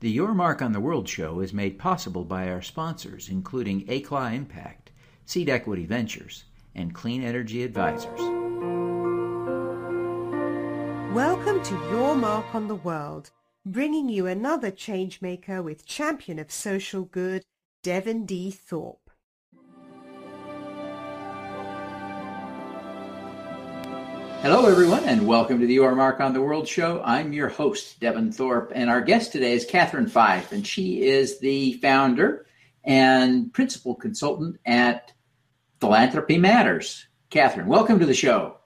The Your Mark on the World show is made possible by our sponsors, including ACLA Impact, Seed Equity Ventures, and Clean Energy Advisors. Welcome to Your Mark on the World, bringing you another changemaker with champion of social good, Devin D. Thorpe. Hello, everyone, and welcome to the Your Mark on the World show. I'm your host, Devin Thorpe, and our guest today is Katherine Fife, and she is the founder and principal consultant at Philanthropy Matters. Katherine, welcome to the show.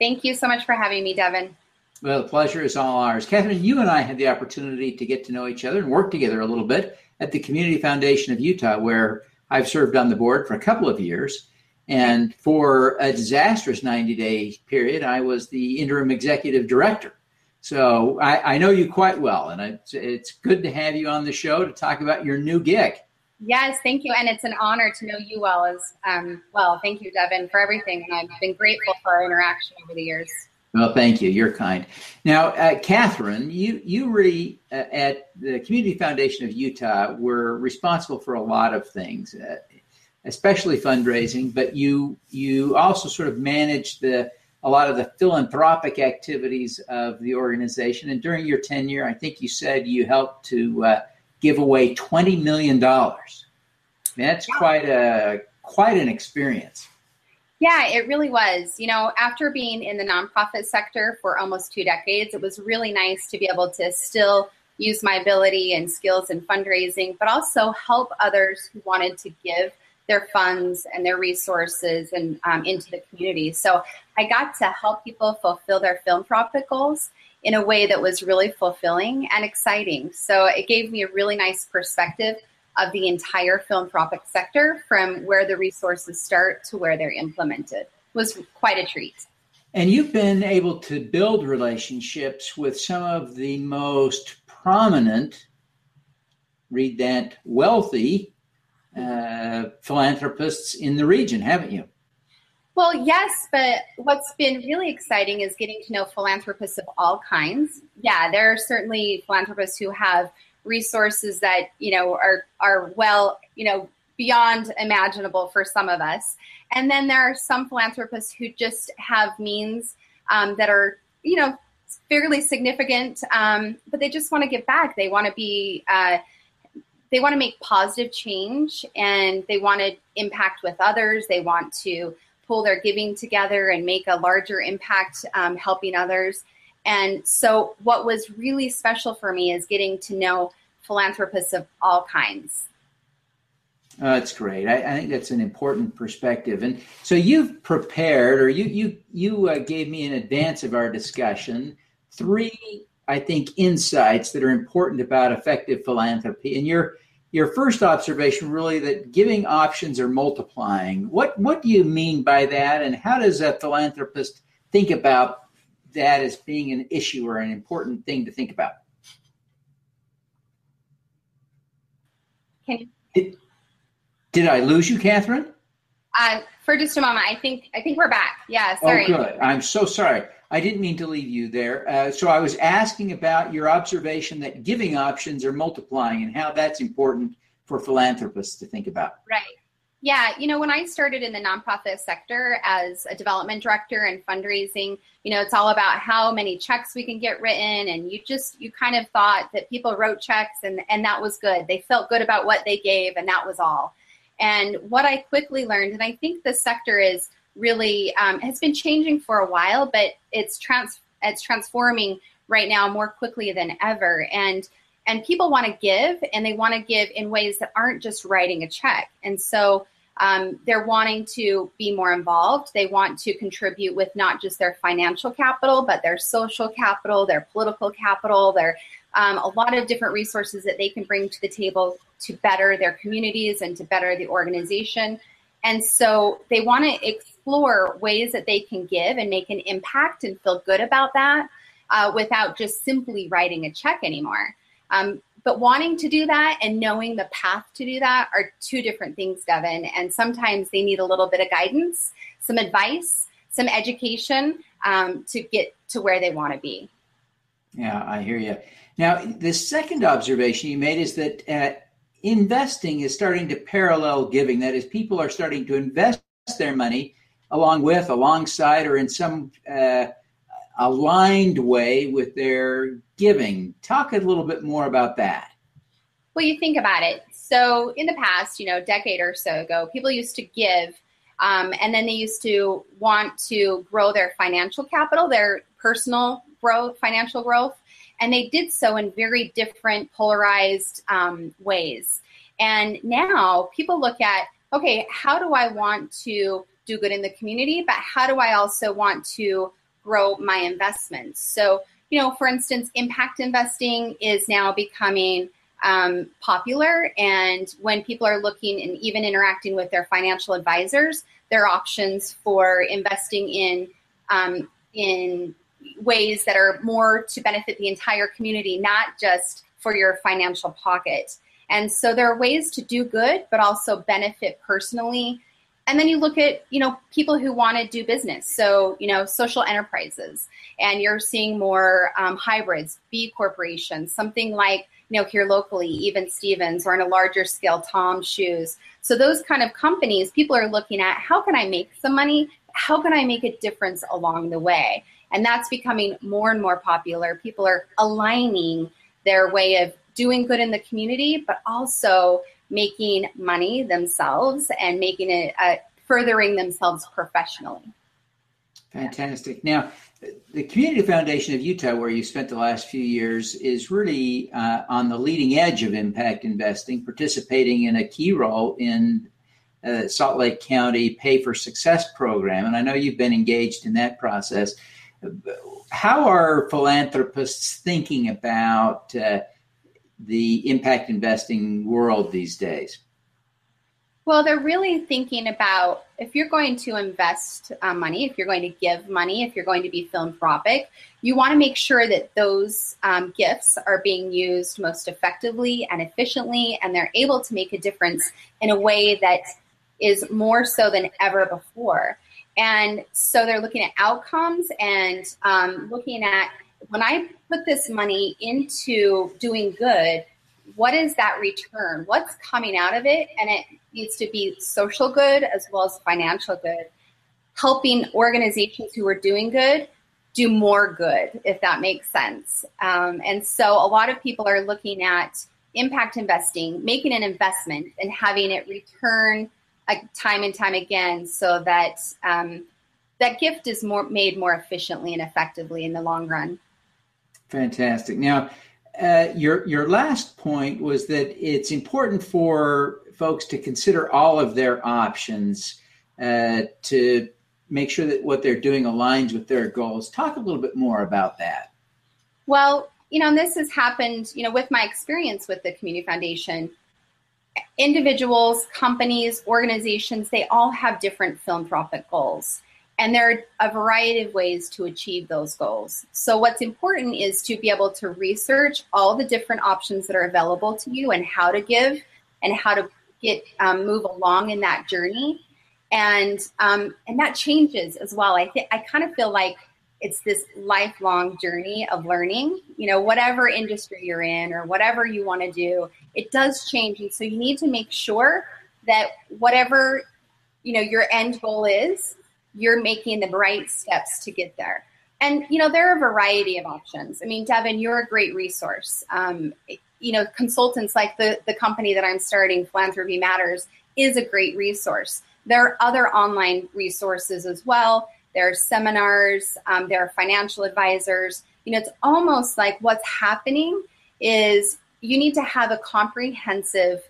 Thank you so much for having me, Devin. Well, the pleasure is all ours. Katherine, you and I had the opportunity to get to know each other and work together a little bit at the Community Foundation of Utah, where I've served on the board for a couple of years. And for a disastrous 90 day period, I was the interim executive director. So I, I know you quite well, and it's, it's good to have you on the show to talk about your new gig. Yes, thank you. And it's an honor to know you well as um, well. Thank you, Devin, for everything. And I've been grateful for our interaction over the years. Well, thank you. You're kind. Now, uh, Katherine, you you really uh, at the Community Foundation of Utah were responsible for a lot of things. Uh, especially fundraising, but you you also sort of manage the a lot of the philanthropic activities of the organization. And during your tenure, I think you said you helped to uh, give away twenty million dollars. That's quite a quite an experience. Yeah, it really was. You know, after being in the nonprofit sector for almost two decades, it was really nice to be able to still use my ability and skills in fundraising, but also help others who wanted to give their funds and their resources and um, into the community. So I got to help people fulfill their philanthropic goals in a way that was really fulfilling and exciting. So it gave me a really nice perspective of the entire philanthropic sector from where the resources start to where they're implemented. It was quite a treat. And you've been able to build relationships with some of the most prominent, read that, wealthy uh, philanthropists in the region, haven't you? Well, yes, but what's been really exciting is getting to know philanthropists of all kinds. Yeah, there are certainly philanthropists who have resources that you know are are well, you know, beyond imaginable for some of us, and then there are some philanthropists who just have means um, that are you know fairly significant, um, but they just want to give back. They want to be uh, they want to make positive change and they want to impact with others. They want to pull their giving together and make a larger impact um, helping others. And so, what was really special for me is getting to know philanthropists of all kinds. Oh, that's great. I, I, think that's an important perspective. And so you've prepared, or you you you uh, gave me in advance of our discussion three, I think, insights that are important about effective philanthropy. And you're your first observation really that giving options are multiplying. What what do you mean by that, and how does a philanthropist think about that as being an issue or an important thing to think about? Can you- did, did I lose you, Katherine? Uh, for just a moment, I think I think we're back. Yeah, sorry. Oh, good. I'm so sorry. I didn't mean to leave you there. Uh, so I was asking about your observation that giving options are multiplying and how that's important for philanthropists to think about. Right. Yeah, you know, when I started in the nonprofit sector as a development director and fundraising, you know, it's all about how many checks we can get written and you just you kind of thought that people wrote checks and and that was good. They felt good about what they gave and that was all. And what I quickly learned and I think the sector is really um, has been changing for a while, but it's trans it's transforming right now more quickly than ever. And and people want to give, and they want to give in ways that aren't just writing a check. And so um, they're wanting to be more involved. They want to contribute with not just their financial capital, but their social capital, their political capital, their um, a lot of different resources that they can bring to the table to better their communities and to better the organization. And so they want to explore ways that they can give and make an impact and feel good about that uh, without just simply writing a check anymore. Um, but wanting to do that and knowing the path to do that are two different things, Devin. And sometimes they need a little bit of guidance, some advice, some education um, to get to where they want to be. Yeah, I hear you. Now, the second observation you made is that uh, investing is starting to parallel giving. That is, people are starting to invest their money along with, alongside, or in some uh, aligned way with their giving. Talk a little bit more about that. Well, you think about it. So, in the past, you know, decade or so ago, people used to give, um, and then they used to want to grow their financial capital, their personal growth, financial growth, and they did so in very different, polarized um, ways. And now people look at, okay, how do I want to do good in the community, but how do I also want to grow my investments? So, you know, for instance, impact investing is now becoming um, popular. And when people are looking and even interacting with their financial advisors, their options for investing in um, in ways that are more to benefit the entire community, not just for your financial pocket. And so there are ways to do good, but also benefit personally. And then you look at, you know, people who want to do business. So, you know, social enterprises, and you're seeing more um, hybrids, B corporations, something like, you know, here locally, even Stevens, or on a larger scale, Tom Shoes. So those kind of companies, people are looking at how can I make some money? How can I make a difference along the way? And that's becoming more and more popular. People are aligning their way of doing good in the community, but also making money themselves and making it uh, furthering themselves professionally. Fantastic. Now, the Community Foundation of Utah, where you spent the last few years, is really uh, on the leading edge of impact investing, participating in a key role in uh, Salt Lake County Pay for Success program. And I know you've been engaged in that process. How are philanthropists thinking about uh, the impact investing world these days? Well, they're really thinking about if you're going to invest uh, money, if you're going to give money, if you're going to be philanthropic, you want to make sure that those um, gifts are being used most effectively and efficiently, and they're able to make a difference in a way that is more so than ever before. And so they're looking at outcomes and um, looking at when I put this money into doing good, what is that return? What's coming out of it? And it needs to be social good as well as financial good. Helping organizations who are doing good do more good, if that makes sense. Um, and so a lot of people are looking at impact investing, making an investment and having it return time and time again so that um, that gift is more made more efficiently and effectively in the long run. Fantastic. Now, uh, your your last point was that it's important for folks to consider all of their options uh, to make sure that what they're doing aligns with their goals. Talk a little bit more about that. Well, you know, this has happened, you know, with my experience with the Community Foundation. Individuals, companies, organizations, they all have different philanthropic goals. And there are a variety of ways to achieve those goals. So, what's important is to be able to research all the different options that are available to you and how to give and how to get um, move along in that journey. And um, and that changes as well. I think I kind of feel like it's this lifelong journey of learning. You know, whatever industry you're in or whatever you want to do, it does change. And so you need to make sure that whatever you know your end goal is you're making the right steps to get there. And you know there are a variety of options. I mean, Devin, you're a great resource. Um, you know, consultants like the the company that I'm starting, Philanthropy Matters, is a great resource. There are other online resources as well. There are seminars. Um, there are financial advisors. You know, it's almost like what's happening is you need to have a comprehensive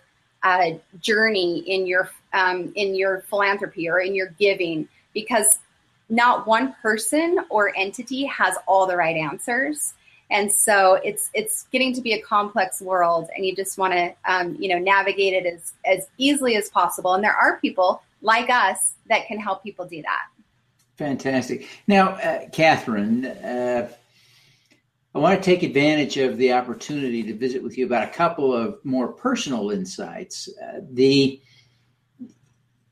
uh, journey in your um, in your philanthropy or in your giving because not one person or entity has all the right answers and so it's it's getting to be a complex world and you just want to um, you know navigate it as as easily as possible and there are people like us that can help people do that fantastic now uh, katherine uh, i want to take advantage of the opportunity to visit with you about a couple of more personal insights uh, the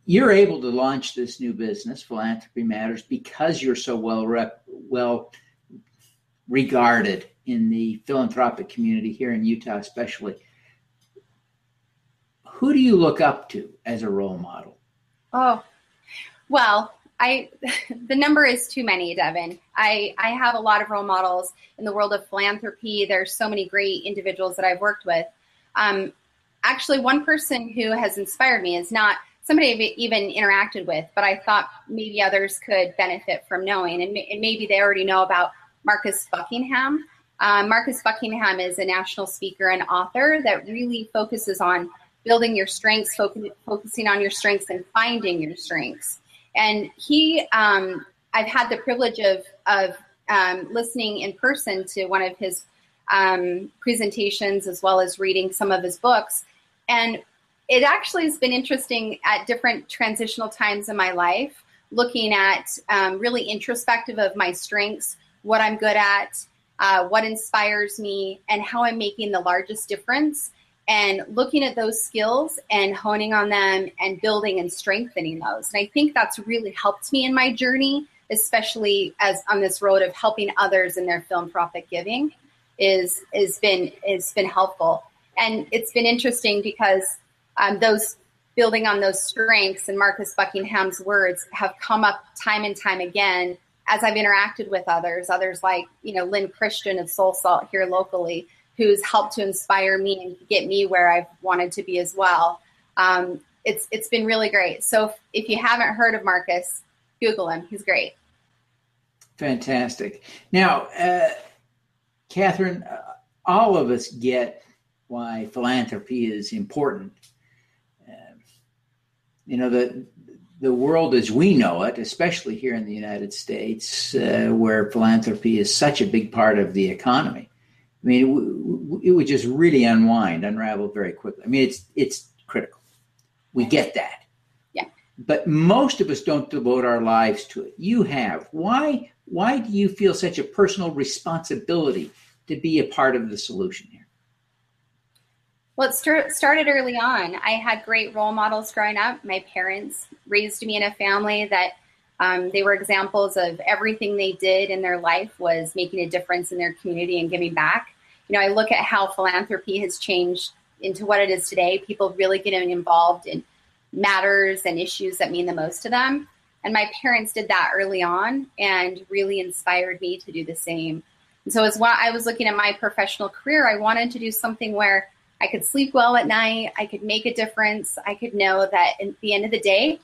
you're able to launch this new business, Philanthropy Matters, because you're so well rep, well regarded in the philanthropic community here in Utah, especially. Who do you look up to as a role model? Oh, well, I the number is too many, Devin. I I have a lot of role models in the world of philanthropy. There's so many great individuals that I've worked with. Um, actually, one person who has inspired me is not somebody I've even interacted with, but I thought maybe others could benefit from knowing, and, and maybe they already know about Marcus Buckingham. Um, Marcus Buckingham is a national speaker and author that really focuses on building your strengths, focusing on your strengths, and finding your strengths. And he, um, I've had the privilege of of um, listening in person to one of his um, presentations as well as reading some of his books. And it actually has been interesting at different transitional times in my life, looking at um, really introspective of my strengths, what I'm good at, uh, what inspires me, and how I'm making the largest difference and looking at those skills and honing on them and building and strengthening those. And I think that's really helped me in my journey, especially as on this road of helping others in their philanthropic giving is is been has been helpful. And it's been interesting because um, those building on those strengths and Marcus Buckingham's words have come up time and time again as I've interacted with others, others like, you know, Lynn Christian of Soul Salt here locally, who's helped to inspire me and get me where I've wanted to be as well. Um, it's it's been really great. So if, if you haven't heard of Marcus, Google him. He's great. Fantastic. Now, uh, Katherine, uh, all of us get why philanthropy is important. Uh, you know the the world as we know it, especially here in the United States, uh, where philanthropy is such a big part of the economy. I mean, it, it would just really unwind, unravel very quickly. I mean, it's it's critical. We get that. Yeah. But most of us don't devote our lives to it. You have. Why? Why do you feel such a personal responsibility to be a part of the solution here? Well, it st- started early on. I had great role models growing up. My parents raised me in a family that um, they were examples of everything they did in their life was making a difference in their community and giving back you know, I look at how philanthropy has changed into what it is today. People really getting involved in matters and issues that mean the most to them. And my parents did that early on and really inspired me to do the same. And so as I was looking at my professional career, I wanted to do something where I could sleep well at night, I could make a difference, I could know that at the end of the day,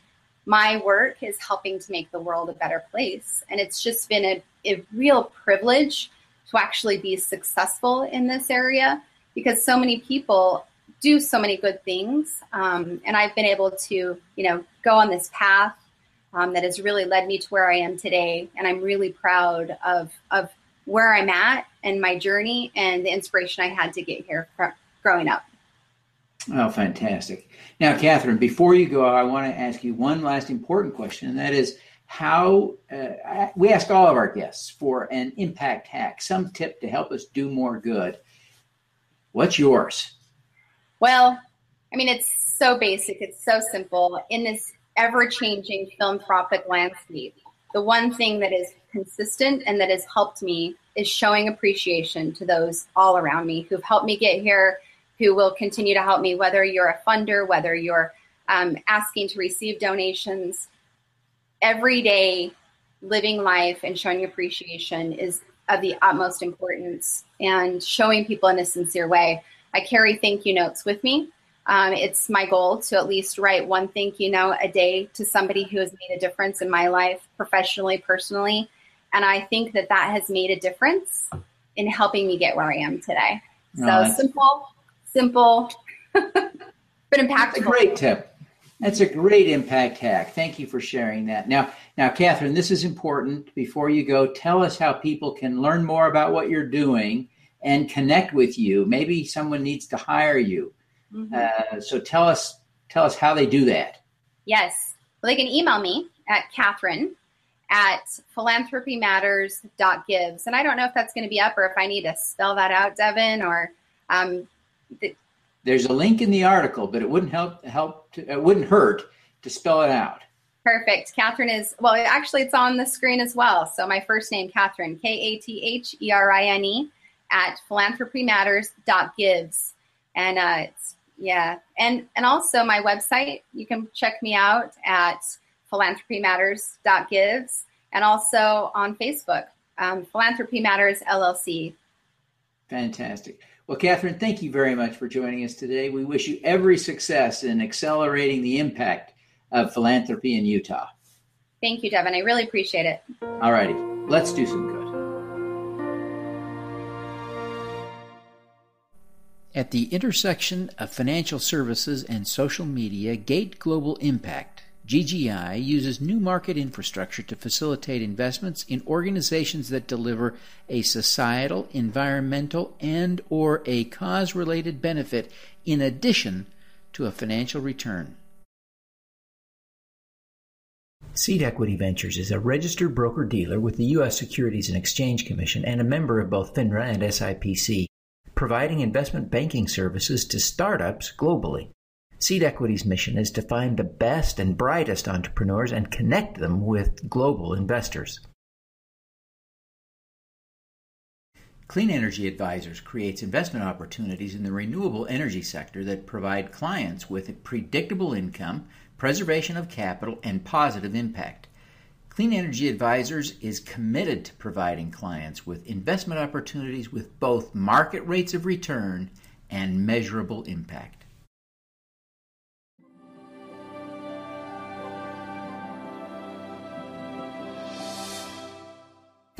my work is helping to make the world a better place. And it's just been a, a real privilege to actually be successful in this area because so many people do so many good things. Um, and I've been able to, you know, go on this path um, that has really led me to where I am today. And I'm really proud of, of where I'm at and my journey and the inspiration I had to get here from growing up. Oh, fantastic. Now, Katherine, before you go, I want to ask you one last important question, and that is how uh, we ask all of our guests for an impact hack, some tip to help us do more good. What's yours? Well, I mean, it's so basic, it's so simple. In this ever changing philanthropic landscape, the one thing that is consistent and that has helped me is showing appreciation to those all around me who've helped me get here, who will continue to help me, whether you're a funder, whether you're um, asking to receive donations every day living life and showing appreciation is of the utmost importance and showing people in a sincere way. I carry thank you notes with me. Um, it's my goal to at least write one thank you note a day to somebody who has made a difference in my life, professionally, personally. And I think that that has made a difference in helping me get where I am today. So oh, simple, simple, but impactful. Great tip. That's a great impact hack. Thank you for sharing that. Now, now, Katherine, this is important. Before you go, tell us how people can learn more about what you're doing and connect with you. Maybe someone needs to hire you. Mm-hmm. Uh, so tell us, tell us how they do that. Yes, well, they can email me at Katherine at philanthropymatters.gives. And I don't know if that's going to be up or if I need to spell that out, Devin, or um, there's a link in the article, but it wouldn't help help to, it wouldn't hurt to spell it out. Perfect. Katherine is well. Actually, it's on the screen as well. So my first name, Katherine, K A T H E R I N E, at philanthropymatters.gives. And uh, it's, yeah, and, and also my website, you can check me out at philanthropymatters.gives and also on Facebook, um, Philanthropy Matters LLC. Fantastic. Well, Katherine, thank you very much for joining us today. We wish you every success in accelerating the impact of philanthropy in Utah. Thank you, Devin. I really appreciate it. All righty, let's do some good. At the intersection of financial services and social media, Gate Global Impact GGI uses new market infrastructure to facilitate investments in organizations that deliver a societal, environmental, and or a cause-related benefit in addition to a financial return. Seed Equity Ventures is a registered broker dealer with the U.S. Securities and Exchange Commission and a member of both FINRA and SIPC, providing investment banking services to startups globally. Seed Equity's mission is to find the best and brightest entrepreneurs and connect them with global investors. Clean Energy Advisors creates investment opportunities in the renewable energy sector that provide clients with predictable income, preservation of capital, and positive impact. Clean Energy Advisors is committed to providing clients with investment opportunities with both market rates of return and measurable impact.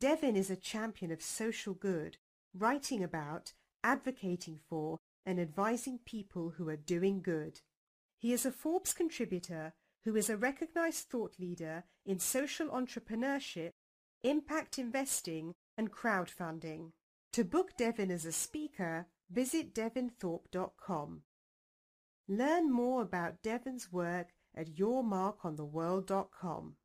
Devin is a champion of social good, writing about, advocating for, and advising people who are doing good. He is a Forbes contributor who is a recognized thought leader in social entrepreneurship, impact investing, and crowdfunding. To book Devin as a speaker, visit devinthorpe.com. Learn more about Devin's work at yourmarkontheworld.com.